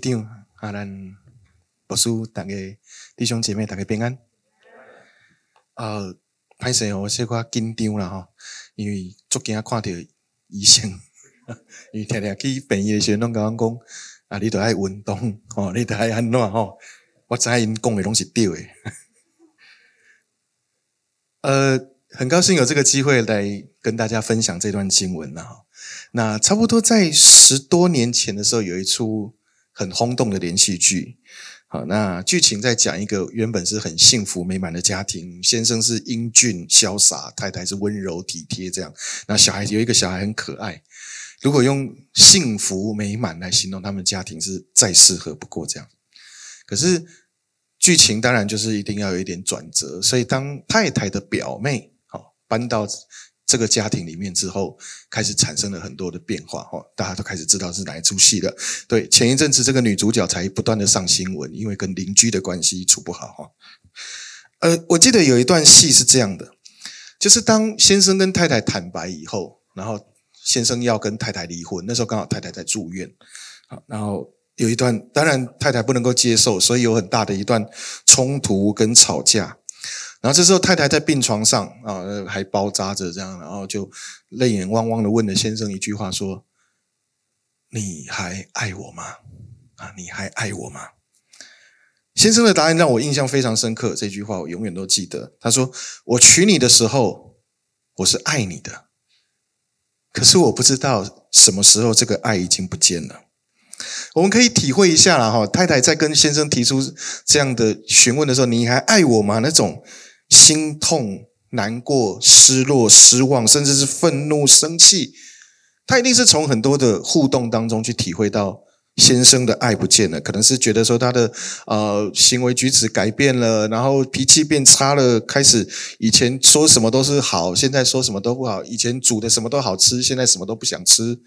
一定啊，咱牧师大家弟兄姐妹大家平安。呃，歹势哦，我小可紧张啦吼，因为足惊看到医生，因为天天去病院的时候，拢甲阮讲啊，你着爱运动吼，你着爱安怎吼？我知因讲的拢是对的。呃，很高兴有这个机会来跟大家分享这段经文啦。那差不多在十多年前的时候，有一出。很轰动的连续剧，好，那剧情在讲一个原本是很幸福美满的家庭，先生是英俊潇洒，太太是温柔体贴，这样，那小孩有一个小孩很可爱。如果用幸福美满来形容他们家庭，是再适合不过这样。可是剧情当然就是一定要有一点转折，所以当太太的表妹好搬到。这个家庭里面之后，开始产生了很多的变化，哈，大家都开始知道是哪一出戏了。对，前一阵子这个女主角才不断的上新闻，因为跟邻居的关系处不好，哈。呃，我记得有一段戏是这样的，就是当先生跟太太坦白以后，然后先生要跟太太离婚，那时候刚好太太在住院，好，然后有一段，当然太太不能够接受，所以有很大的一段冲突跟吵架。然后这时候太太在病床上啊，还包扎着这样，然后就泪眼汪汪的问了先生一句话说：“你还爱我吗？啊，你还爱我吗？”先生的答案让我印象非常深刻，这句话我永远都记得。他说：“我娶你的时候，我是爱你的，可是我不知道什么时候这个爱已经不见了。”我们可以体会一下啦，哈，太太在跟先生提出这样的询问的时候：“你还爱我吗？”那种。心痛、难过、失落、失望，甚至是愤怒、生气，他一定是从很多的互动当中去体会到先生的爱不见了。可能是觉得说他的呃行为举止改变了，然后脾气变差了，开始以前说什么都是好，现在说什么都不好。以前煮的什么都好吃，现在什么都不想吃。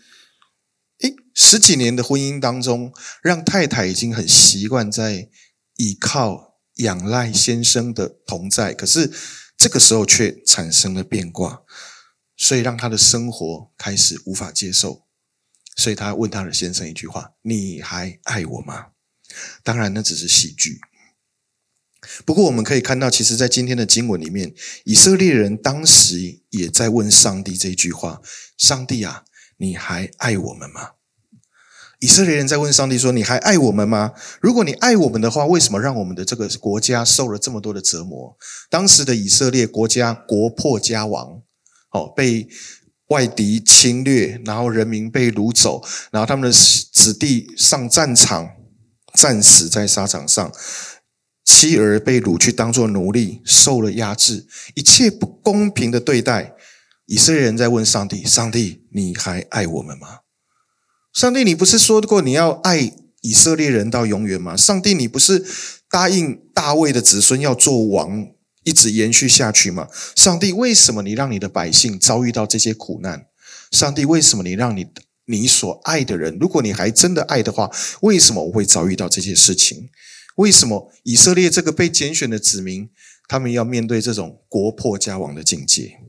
诶，十几年的婚姻当中，让太太已经很习惯在依靠。仰赖先生的同在，可是这个时候却产生了变卦，所以让他的生活开始无法接受，所以他问他的先生一句话：“你还爱我吗？”当然，那只是戏剧。不过我们可以看到，其实，在今天的经文里面，以色列人当时也在问上帝这句话：“上帝啊，你还爱我们吗？”以色列人在问上帝说：“你还爱我们吗？如果你爱我们的话，为什么让我们的这个国家受了这么多的折磨？当时的以色列国家国破家亡，哦，被外敌侵略，然后人民被掳走，然后他们的子弟上战场战死在沙场上，妻儿被掳去当做奴隶，受了压制，一切不公平的对待。以色列人在问上帝：上帝，你还爱我们吗？”上帝，你不是说过你要爱以色列人到永远吗？上帝，你不是答应大卫的子孙要做王，一直延续下去吗？上帝，为什么你让你的百姓遭遇到这些苦难？上帝，为什么你让你你所爱的人，如果你还真的爱的话，为什么我会遭遇到这些事情？为什么以色列这个被拣选的子民，他们要面对这种国破家亡的境界？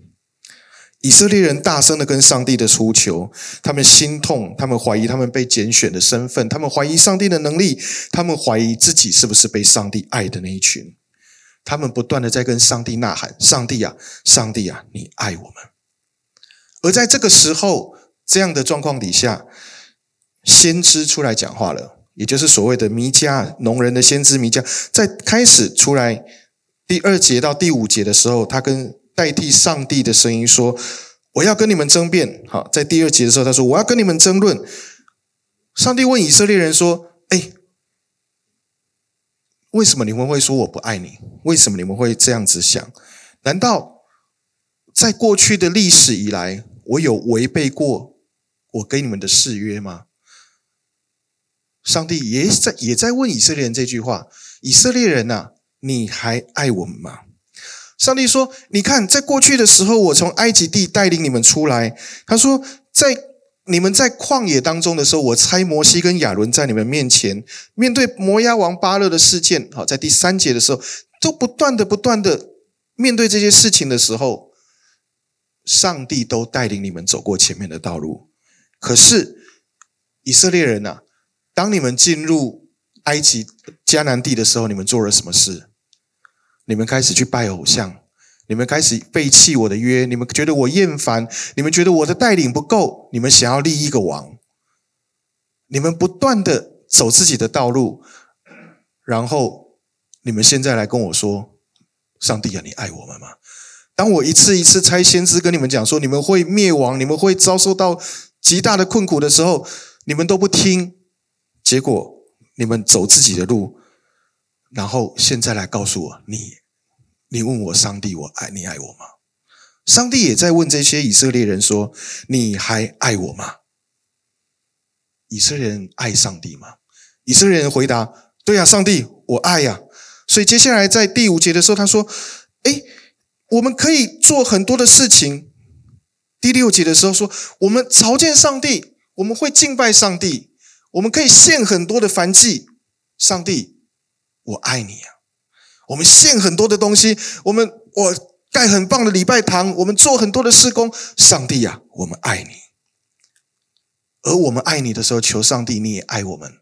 以色列人大声的跟上帝的呼求，他们心痛，他们怀疑他们被拣选的身份，他们怀疑上帝的能力，他们怀疑自己是不是被上帝爱的那一群。他们不断的在跟上帝呐喊：“上帝啊，上帝啊，你爱我们。”而在这个时候，这样的状况底下，先知出来讲话了，也就是所谓的弥迦，农人的先知弥迦，在开始出来第二节到第五节的时候，他跟代替上帝的声音说：“我要跟你们争辩。”好，在第二节的时候，他说：“我要跟你们争论。”上帝问以色列人说：“哎，为什么你们会说我不爱你？为什么你们会这样子想？难道在过去的历史以来，我有违背过我给你们的誓约吗？”上帝也在也在问以色列人这句话：“以色列人呐，你还爱我们吗？”上帝说：“你看，在过去的时候，我从埃及地带领你们出来。他说，在你们在旷野当中的时候，我差摩西跟亚伦在你们面前，面对摩押王巴勒的事件。好，在第三节的时候，都不断的、不断的面对这些事情的时候，上帝都带领你们走过前面的道路。可是以色列人呐、当你们进入埃及迦南地的时候，你们做了什么事？你们开始去拜偶像，你们开始背弃我的约，你们觉得我厌烦，你们觉得我的带领不够，你们想要立一个王，你们不断的走自己的道路，然后你们现在来跟我说：“上帝啊，你爱我们吗？”当我一次一次拆先知跟你们讲说，你们会灭亡，你们会遭受到极大的困苦的时候，你们都不听，结果你们走自己的路。然后现在来告诉我，你，你问我上帝，我爱你爱我吗？上帝也在问这些以色列人说，你还爱我吗？以色列人爱上帝吗？以色列人回答，对呀，上帝，我爱呀。所以接下来在第五节的时候，他说，诶，我们可以做很多的事情。第六节的时候说，我们朝见上帝，我们会敬拜上帝，我们可以献很多的燔祭，上帝。我爱你啊！我们献很多的东西，我们我盖很棒的礼拜堂，我们做很多的事工。上帝啊，我们爱你。而我们爱你的时候，求上帝你也爱我们，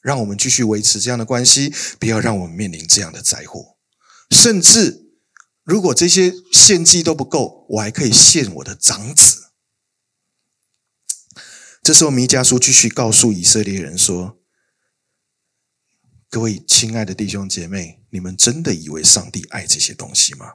让我们继续维持这样的关系，不要让我们面临这样的灾祸。甚至如果这些献祭都不够，我还可以献我的长子。这时候弥迦书继续告诉以色列人说。各位亲爱的弟兄姐妹，你们真的以为上帝爱这些东西吗？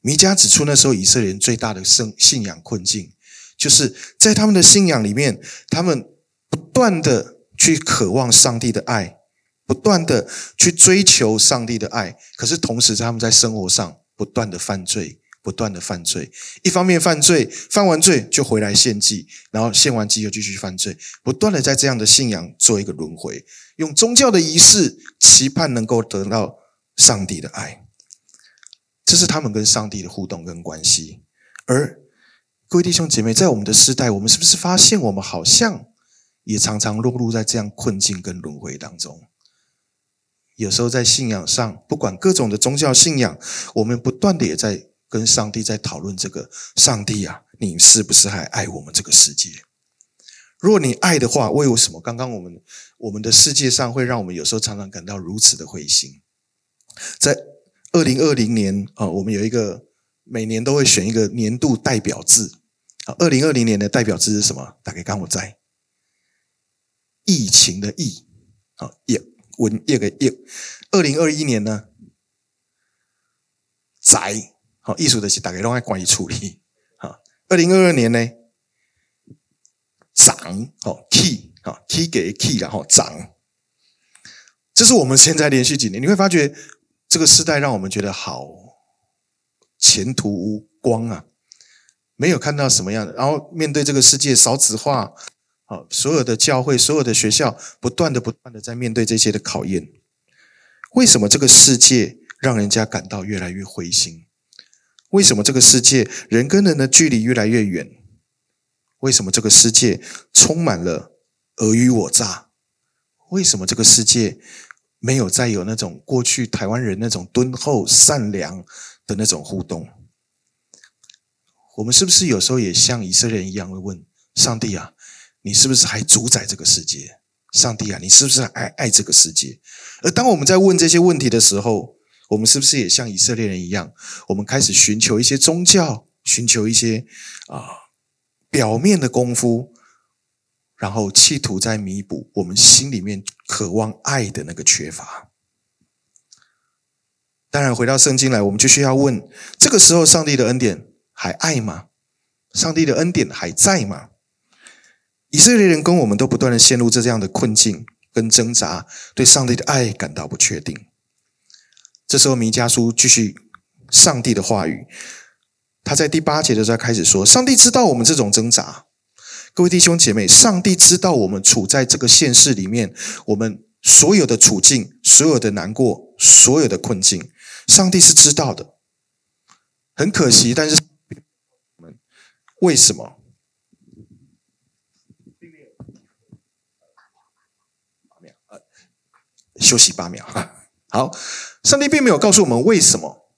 弥迦指出，那时候以色列人最大的信信仰困境，就是在他们的信仰里面，他们不断的去渴望上帝的爱，不断的去追求上帝的爱，可是同时他们在生活上不断的犯罪。不断的犯罪，一方面犯罪，犯完罪就回来献祭，然后献完祭又继续犯罪，不断的在这样的信仰做一个轮回，用宗教的仪式期盼能够得到上帝的爱，这是他们跟上帝的互动跟关系。而各位弟兄姐妹，在我们的时代，我们是不是发现我们好像也常常落入在这样困境跟轮回当中？有时候在信仰上，不管各种的宗教信仰，我们不断的也在。跟上帝在讨论这个，上帝啊，你是不是还爱我们这个世界？如果你爱的话，为什么刚刚我们我们的世界上会让我们有时候常常感到如此的灰心？在二零二零年啊，我们有一个每年都会选一个年度代表字啊，二零二零年的代表字是什么？大概刚我在疫情的疫啊，疫瘟疫个疫。二零二一年呢，宅。好，艺术的是大概都爱关于处理。好，二零二二年呢，涨，好，key，好，key 给 key 然后涨。这是我们现在连续几年，你会发觉这个时代让我们觉得好前途无光啊，没有看到什么样的。然后面对这个世界少子化，好，所有的教会、所有的学校，不断的、不断的在面对这些的考验。为什么这个世界让人家感到越来越灰心？为什么这个世界人跟人的距离越来越远？为什么这个世界充满了尔虞我诈？为什么这个世界没有再有那种过去台湾人那种敦厚善良的那种互动？我们是不是有时候也像以色列人一样会问上帝啊，你是不是还主宰这个世界？上帝啊，你是不是还爱爱这个世界？而当我们在问这些问题的时候，我们是不是也像以色列人一样？我们开始寻求一些宗教，寻求一些啊、表面的功夫，然后企图在弥补我们心里面渴望爱的那个缺乏。当然，回到圣经来，我们就需要问：这个时候，上帝的恩典还爱吗？上帝的恩典还在吗？以色列人跟我们都不断的陷入这样的困境跟挣扎，对上帝的爱感到不确定。这时候，弥迦书继续上帝的话语，他在第八节的时候开始说：“上帝知道我们这种挣扎，各位弟兄姐妹，上帝知道我们处在这个现实里面，我们所有的处境、所有的难过、所有的困境，上帝是知道的。很可惜，但是我们为什么？休息八秒，好。”上帝并没有告诉我们为什么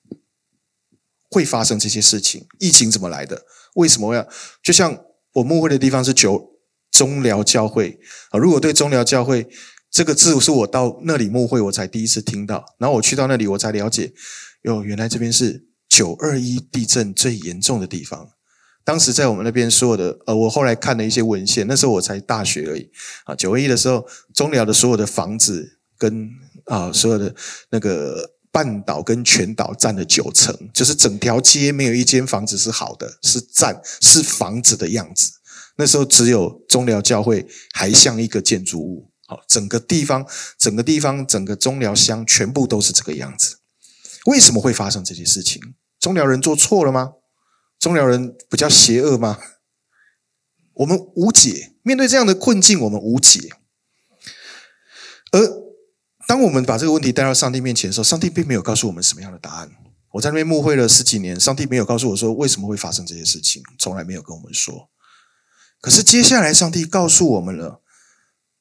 会发生这些事情，疫情怎么来的？为什么要？就像我牧会的地方是九中寮教会啊。如果对中寮教会这个字是我到那里牧会我才第一次听到，然后我去到那里我才了解，哟，原来这边是九二一地震最严重的地方。当时在我们那边所有的，呃，我后来看了一些文献，那时候我才大学而已啊。九二一的时候，中寮的所有的房子跟啊所有的那个半岛跟全岛占了九成，就是整条街没有一间房子是好的，是占是房子的样子。那时候只有中寮教会还像一个建筑物，好，整个地方、整个地方、整个中寮乡全部都是这个样子。为什么会发生这些事情？中寮人做错了吗？中寮人比较邪恶吗？我们无解。面对这样的困境，我们无解。而当我们把这个问题带到上帝面前的时候，上帝并没有告诉我们什么样的答案。我在那边牧会了十几年，上帝没有告诉我说为什么会发生这些事情，从来没有跟我们说。可是接下来，上帝告诉我们了。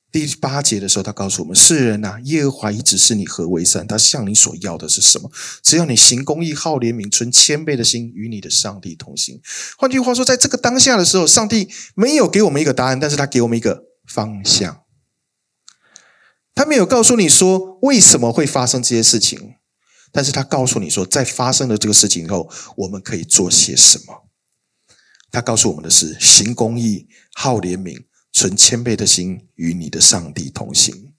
第八节的时候，他告诉我们：“世人呐，耶和华一直是你何为善，他向你所要的是什么？只要你行公义、好怜悯、存谦卑的心，与你的上帝同行。”换句话说，在这个当下的时候，上帝没有给我们一个答案，但是他给我们一个方向。他没有告诉你说为什么会发生这些事情，但是他告诉你说，在发生了这个事情以后，我们可以做些什么。他告诉我们的是：行公义、好怜悯。存谦卑的心，与你的上帝同行。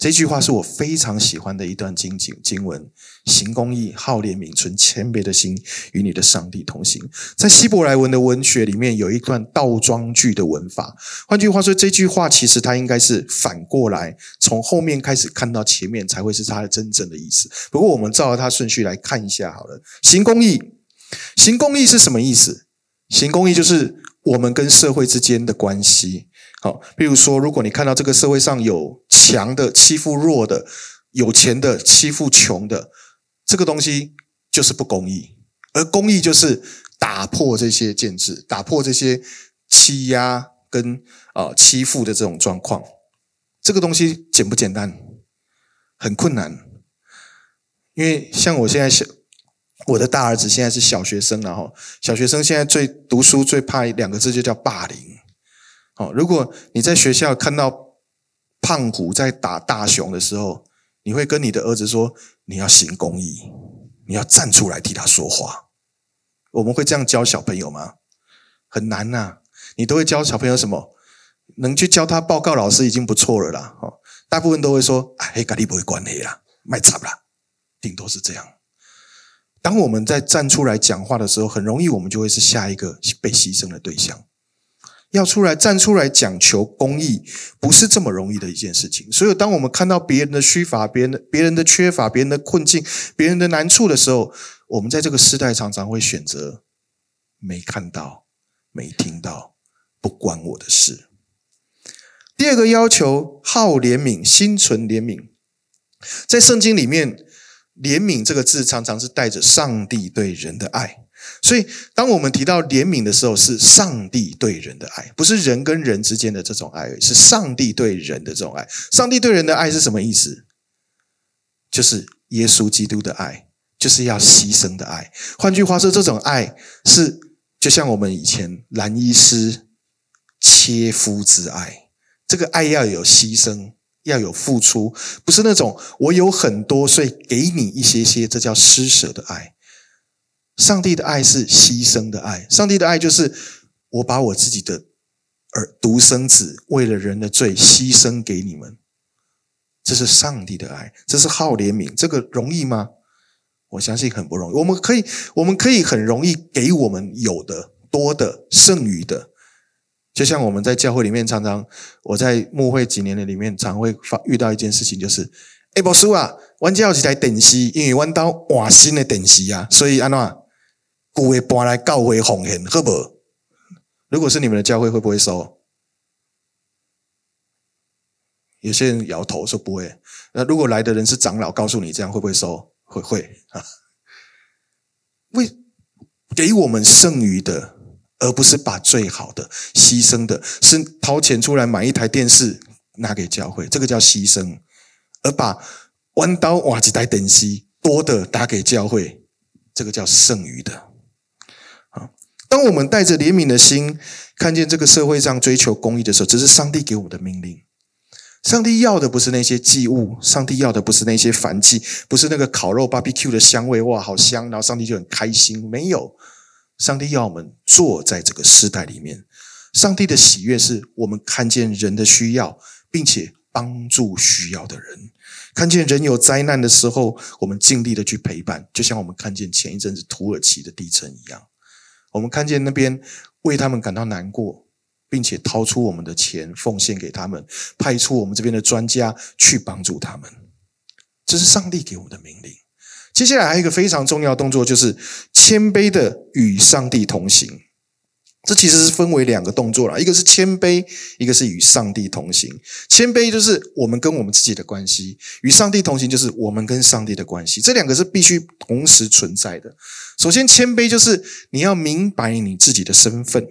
这句话是我非常喜欢的一段经经经文。行公义，好怜悯，存谦卑的心，与你的上帝同行。在希伯来文的文学里面，有一段倒装句的文法。换句话说，这句话其实它应该是反过来，从后面开始看到前面，才会是它的真正的意思。不过，我们照着它顺序来看一下好了。行公义，行公义是什么意思？行公义就是。我们跟社会之间的关系，好，比如说，如果你看到这个社会上有强的欺负弱的，有钱的欺负穷的，这个东西就是不公义，而公义就是打破这些建制，打破这些欺压跟啊欺负的这种状况。这个东西简不简单？很困难，因为像我现在小。我的大儿子现在是小学生了哈，小学生现在最读书最怕两个字就叫霸凌。哦，如果你在学校看到胖虎在打大雄的时候，你会跟你的儿子说：“你要行公义，你要站出来替他说话。”我们会这样教小朋友吗？很难呐。你都会教小朋友什么？能去教他报告老师已经不错了啦。哦大部分都会说：“哎，咖喱不会关黑啦，卖惨啦。”顶多是这样。当我们在站出来讲话的时候，很容易我们就会是下一个被牺牲的对象。要出来站出来讲求公义，不是这么容易的一件事情。所以，当我们看到别人的虚乏、别人的别人的缺乏、别人的困境、别人的难处的时候，我们在这个时代常常会选择没看到、没听到，不关我的事。第二个要求，好怜悯，心存怜悯，在圣经里面。怜悯这个字常常是带着上帝对人的爱，所以当我们提到怜悯的时候，是上帝对人的爱，不是人跟人之间的这种爱，是上帝对人的这种爱。上帝对人的爱是什么意思？就是耶稣基督的爱，就是要牺牲的爱。换句话说，这种爱是就像我们以前兰医师切肤之爱，这个爱要有牺牲。要有付出，不是那种我有很多，所以给你一些些，这叫施舍的爱。上帝的爱是牺牲的爱，上帝的爱就是我把我自己的儿独生子为了人的罪牺牲给你们，这是上帝的爱，这是好怜悯，这个容易吗？我相信很不容易。我们可以，我们可以很容易给我们有的多的剩余的。就像我们在教会里面常常，我在牧会几年的里面，常会发遇到一件事情，就是，哎，牧师啊，阮家有一台电视，因为阮兜换新的电视啊，所以安怎旧的搬来教会奉献，好不好？如果是你们的教会，会不会收？有些人摇头说不会。那如果来的人是长老，告诉你这样，会不会收？会会啊？为给我们剩余的。而不是把最好的牺牲的，是掏钱出来买一台电视拿给教会，这个叫牺牲；而把弯刀挖几台电视多的打给教会，这个叫剩余的。当我们带着怜悯的心，看见这个社会上追求公义的时候，这是上帝给我们的命令。上帝要的不是那些祭物，上帝要的不是那些燔祭，不是那个烤肉 barbecue 的香味，哇，好香，然后上帝就很开心。没有，上帝要我们坐在这个世代里面。上帝的喜悦是我们看见人的需要，并且帮助需要的人。看见人有灾难的时候，我们尽力的去陪伴，就像我们看见前一阵子土耳其的地震一样。我们看见那边为他们感到难过，并且掏出我们的钱奉献给他们，派出我们这边的专家去帮助他们。这是上帝给我们的命令。接下来还有一个非常重要的动作，就是谦卑的与上帝同行。这其实是分为两个动作啦，一个是谦卑，一个是与上帝同行。谦卑就是我们跟我们自己的关系，与上帝同行就是我们跟上帝的关系。这两个是必须同时存在的。首先，谦卑就是你要明白你自己的身份，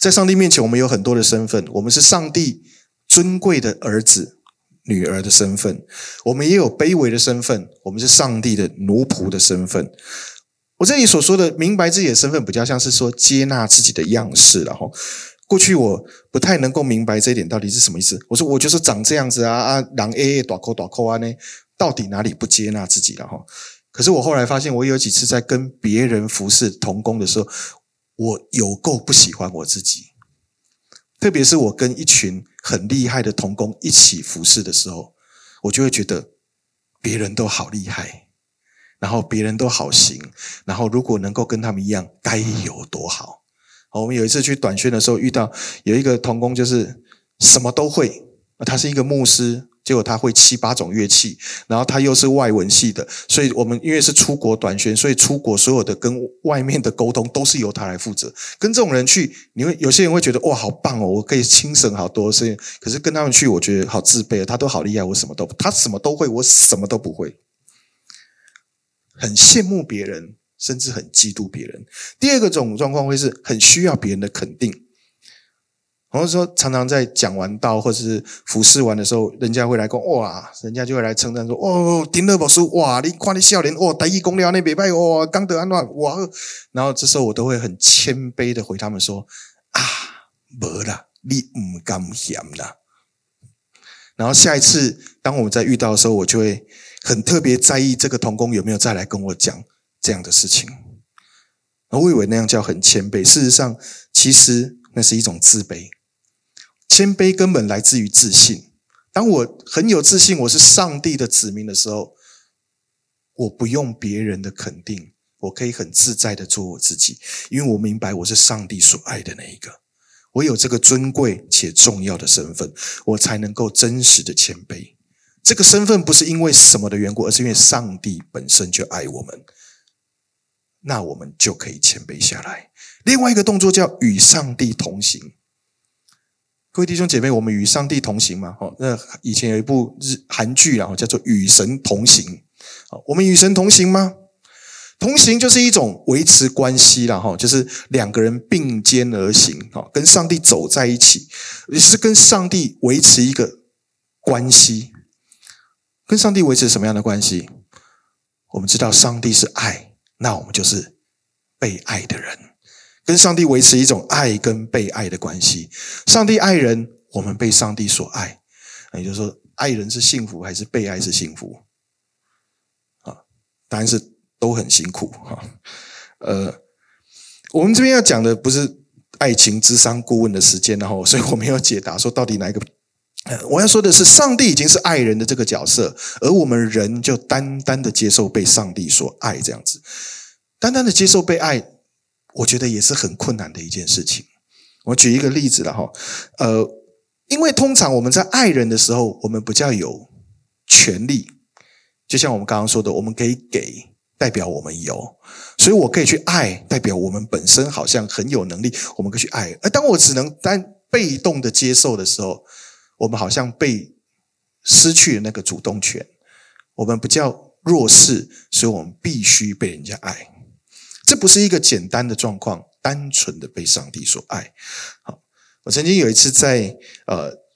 在上帝面前，我们有很多的身份，我们是上帝尊贵的儿子、女儿的身份，我们也有卑微的身份，我们是上帝的奴仆的身份。我这里所说的明白自己的身份，比较像是说接纳自己的样式，了哈过去我不太能够明白这一点到底是什么意思。我说我就是长这样子啊啊，狼 A A 短扣短扣啊呢，到底哪里不接纳自己了哈？可是我后来发现，我有几次在跟别人服侍同工的时候，我有够不喜欢我自己，特别是我跟一群很厉害的同工一起服侍的时候，我就会觉得别人都好厉害。然后别人都好行，然后如果能够跟他们一样，该有多好！我们有一次去短宣的时候，遇到有一个同工，就是什么都会。他是一个牧师，结果他会七八种乐器，然后他又是外文系的，所以我们因为是出国短宣，所以出国所有的跟外面的沟通都是由他来负责。跟这种人去，你会有些人会觉得哇，好棒哦，我可以轻省好多事情。可是跟他们去，我觉得好自卑，他都好厉害，我什么都他什么都会，我什么都不会。很羡慕别人，甚至很嫉妒别人。第二个种状况会是很需要别人的肯定，或者说常常在讲完道或者是服侍完的时候，人家会来讲哇，人家就会来称赞说哦，丁乐宝叔哇，你看你笑脸哦，台语讲了那礼拜哇，刚得安暖哇，然后这时候我都会很谦卑的回他们说啊，没啦，你唔敢嫌啦。然后下一次当我们再遇到的时候，我就会。很特别在意这个童工有没有再来跟我讲这样的事情，我以为那样叫很谦卑，事实上，其实那是一种自卑。谦卑根本来自于自信。当我很有自信，我是上帝的子民的时候，我不用别人的肯定，我可以很自在的做我自己，因为我明白我是上帝所爱的那一个。我有这个尊贵且重要的身份，我才能够真实的谦卑。这个身份不是因为什么的缘故，而是因为上帝本身就爱我们，那我们就可以谦卑下来。另外一个动作叫与上帝同行。各位弟兄姐妹，我们与上帝同行吗？那以前有一部日韩剧啊，叫做《与神同行》。我们与神同行吗？同行就是一种维持关系了哈，就是两个人并肩而行，跟上帝走在一起，也是跟上帝维持一个关系。跟上帝维持什么样的关系？我们知道上帝是爱，那我们就是被爱的人。跟上帝维持一种爱跟被爱的关系。上帝爱人，我们被上帝所爱。也就是说，爱人是幸福还是被爱是幸福？啊，当然是都很辛苦哈。呃，我们这边要讲的不是爱情智商顾问的时间，然后，所以我没有解答说到底哪一个。我要说的是，上帝已经是爱人的这个角色，而我们人就单单的接受被上帝所爱，这样子，单单的接受被爱，我觉得也是很困难的一件事情。我举一个例子了哈，呃，因为通常我们在爱人的时候，我们比较有权利，就像我们刚刚说的，我们可以给，代表我们有，所以我可以去爱，代表我们本身好像很有能力，我们可以去爱。而当我只能单被动的接受的时候，我们好像被失去了那个主动权，我们不叫弱势，所以我们必须被人家爱。这不是一个简单的状况，单纯的被上帝所爱。好，我曾经有一次在呃。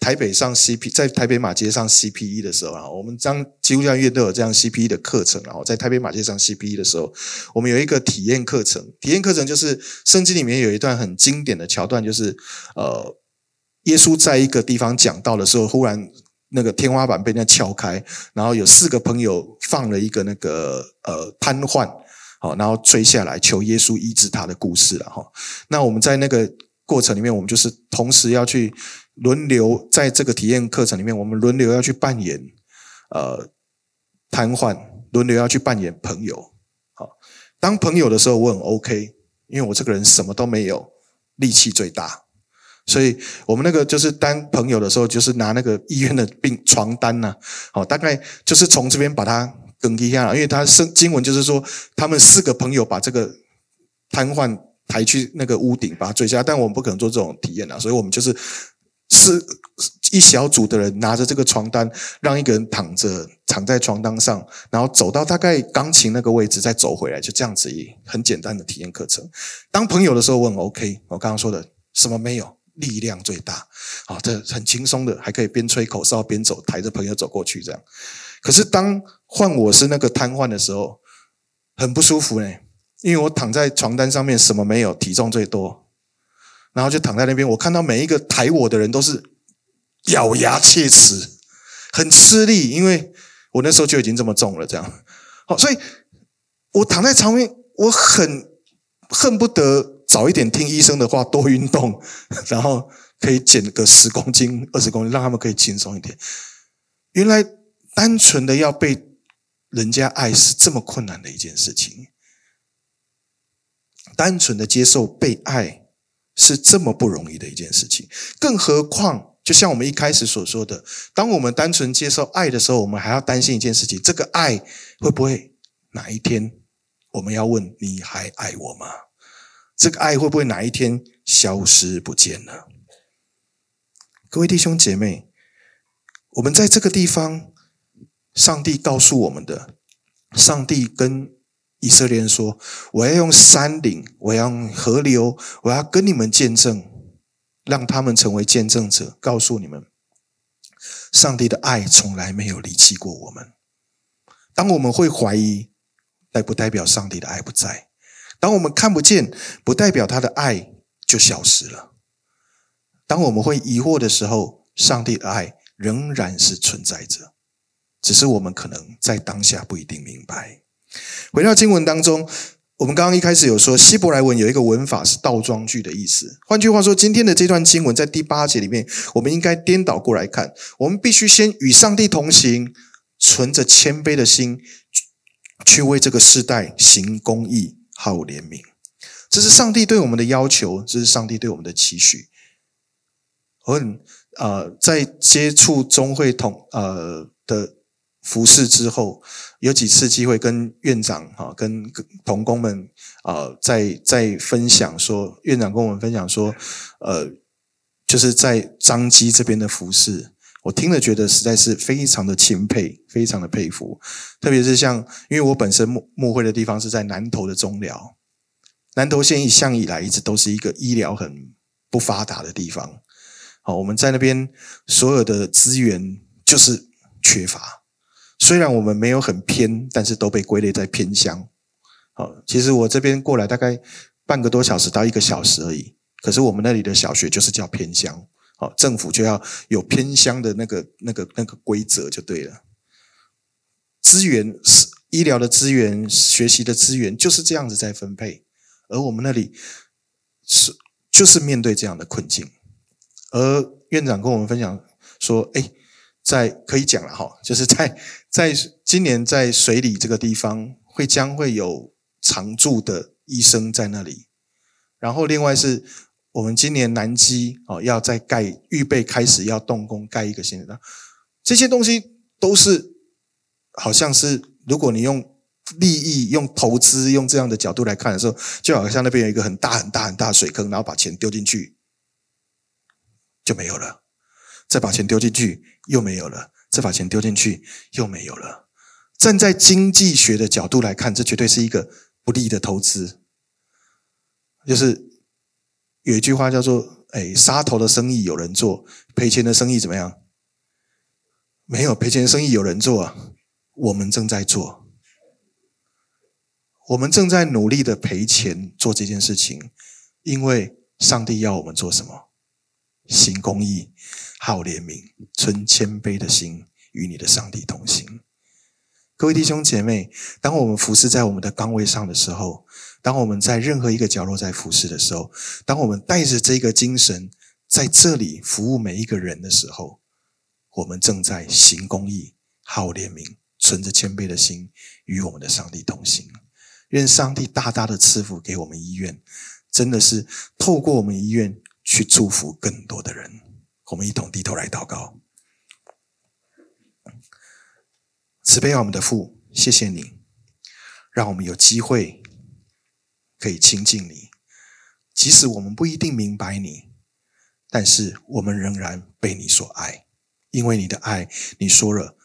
台北上 CP，在台北马街上 CPE 的时候啊，我们将基督教医院都有这样 CPE 的课程，然后在台北马街上 CPE 的时候，我们有一个体验课程。体验课程就是圣经里面有一段很经典的桥段，就是呃，耶稣在一个地方讲道的时候，忽然那个天花板被那撬开，然后有四个朋友放了一个那个呃瘫痪，好，然后坠下来求耶稣医治他的故事了哈。那我们在那个过程里面，我们就是同时要去。轮流在这个体验课程里面，我们轮流要去扮演呃瘫痪，轮流要去扮演朋友。好，当朋友的时候我很 OK，因为我这个人什么都没有，力气最大，所以我们那个就是当朋友的时候，就是拿那个医院的病床单呐、啊，好，大概就是从这边把它更一下，因为他圣经文就是说，他们四个朋友把这个瘫痪抬去那个屋顶，把它坠下，但我们不可能做这种体验啊，所以我们就是。是一小组的人拿着这个床单，让一个人躺着躺在床单上，然后走到大概钢琴那个位置，再走回来，就这样子一很简单的体验课程。当朋友的时候，我很 OK。我刚刚说的什么没有，力量最大，好，这很轻松的，还可以边吹口哨边走，抬着朋友走过去这样。可是当换我是那个瘫痪的时候，很不舒服呢，因为我躺在床单上面，什么没有，体重最多。然后就躺在那边，我看到每一个抬我的人都是咬牙切齿，很吃力，因为我那时候就已经这么重了，这样。好，所以我躺在床边，我很恨不得早一点听医生的话，多运动，然后可以减个十公斤、二十公斤，让他们可以轻松一点。原来单纯的要被人家爱是这么困难的一件事情，单纯的接受被爱。是这么不容易的一件事情，更何况，就像我们一开始所说的，当我们单纯接受爱的时候，我们还要担心一件事情：这个爱会不会哪一天我们要问你还爱我吗？这个爱会不会哪一天消失不见了？各位弟兄姐妹，我们在这个地方，上帝告诉我们的，上帝跟。以色列人说：“我要用山岭，我要用河流，我要跟你们见证，让他们成为见证者，告诉你们，上帝的爱从来没有离弃过我们。当我们会怀疑，代不代表上帝的爱不在？当我们看不见，不代表他的爱就消失了。当我们会疑惑的时候，上帝的爱仍然是存在着，只是我们可能在当下不一定明白。”回到经文当中，我们刚刚一开始有说，希伯来文有一个文法是倒装句的意思。换句话说，今天的这段经文在第八节里面，我们应该颠倒过来看。我们必须先与上帝同行，存着谦卑的心，去为这个世代行公义、好怜悯。这是上帝对我们的要求，这是上帝对我们的期许。我很呃，在接触中会同呃的。服侍之后，有几次机会跟院长哈，跟同工们啊，在在分享说，院长跟我们分享说，呃，就是在张基这边的服侍，我听了觉得实在是非常的钦佩，非常的佩服。特别是像，因为我本身牧牧会的地方是在南投的中寮，南投县一向以来一直都是一个医疗很不发达的地方。好，我们在那边所有的资源就是缺乏。虽然我们没有很偏，但是都被归类在偏乡。好，其实我这边过来大概半个多小时到一个小时而已。可是我们那里的小学就是叫偏乡，好，政府就要有偏乡的那个、那个、那个规则就对了。资源是医疗的资源，学习的资源就是这样子在分配。而我们那里是就是面对这样的困境。而院长跟我们分享说：“哎。”在可以讲了哈，就是在在今年在水里这个地方会将会有常驻的医生在那里，然后另外是我们今年南基哦要再盖预备开始要动工盖一个新的，这些东西都是好像是如果你用利益、用投资、用这样的角度来看的时候，就好像那边有一个很大很大很大的水坑，然后把钱丢进去就没有了。再把钱丢进去又没有了，再把钱丢进去又没有了。站在经济学的角度来看，这绝对是一个不利的投资。就是有一句话叫做哎，杀头的生意有人做，赔钱的生意怎么样？没有赔钱的生意有人做啊，我们正在做，我们正在努力的赔钱做这件事情，因为上帝要我们做什么？行公义，好怜悯，存谦卑的心，与你的上帝同行。各位弟兄姐妹，当我们服侍在我们的岗位上的时候，当我们在任何一个角落在服侍的时候，当我们带着这个精神在这里服务每一个人的时候，我们正在行公义、好怜悯、存着谦卑的心，与我们的上帝同行。愿上帝大大的赐福给我们医院，真的是透过我们医院。去祝福更多的人，我们一同低头来祷告。慈悲我们的父，谢谢你，让我们有机会可以亲近你。即使我们不一定明白你，但是我们仍然被你所爱，因为你的爱，你说了，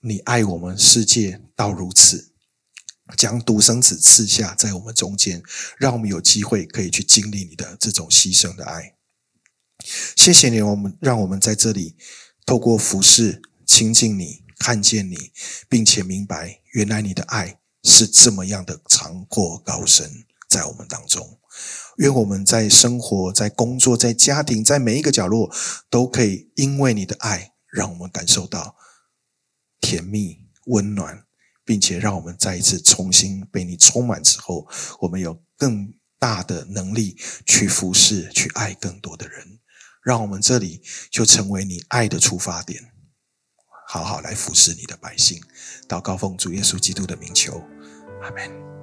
你爱我们世界到如此。将独生子赐下在我们中间，让我们有机会可以去经历你的这种牺牲的爱。谢谢你，我们让我们在这里透过服侍亲近你，看见你，并且明白原来你的爱是这么样的长阔高深，在我们当中。愿我们在生活、在工作、在家庭、在每一个角落，都可以因为你的爱，让我们感受到甜蜜、温暖。并且让我们再一次重新被你充满之后，我们有更大的能力去服侍、去爱更多的人。让我们这里就成为你爱的出发点，好好来服侍你的百姓。祷告奉主耶稣基督的名求，Amén.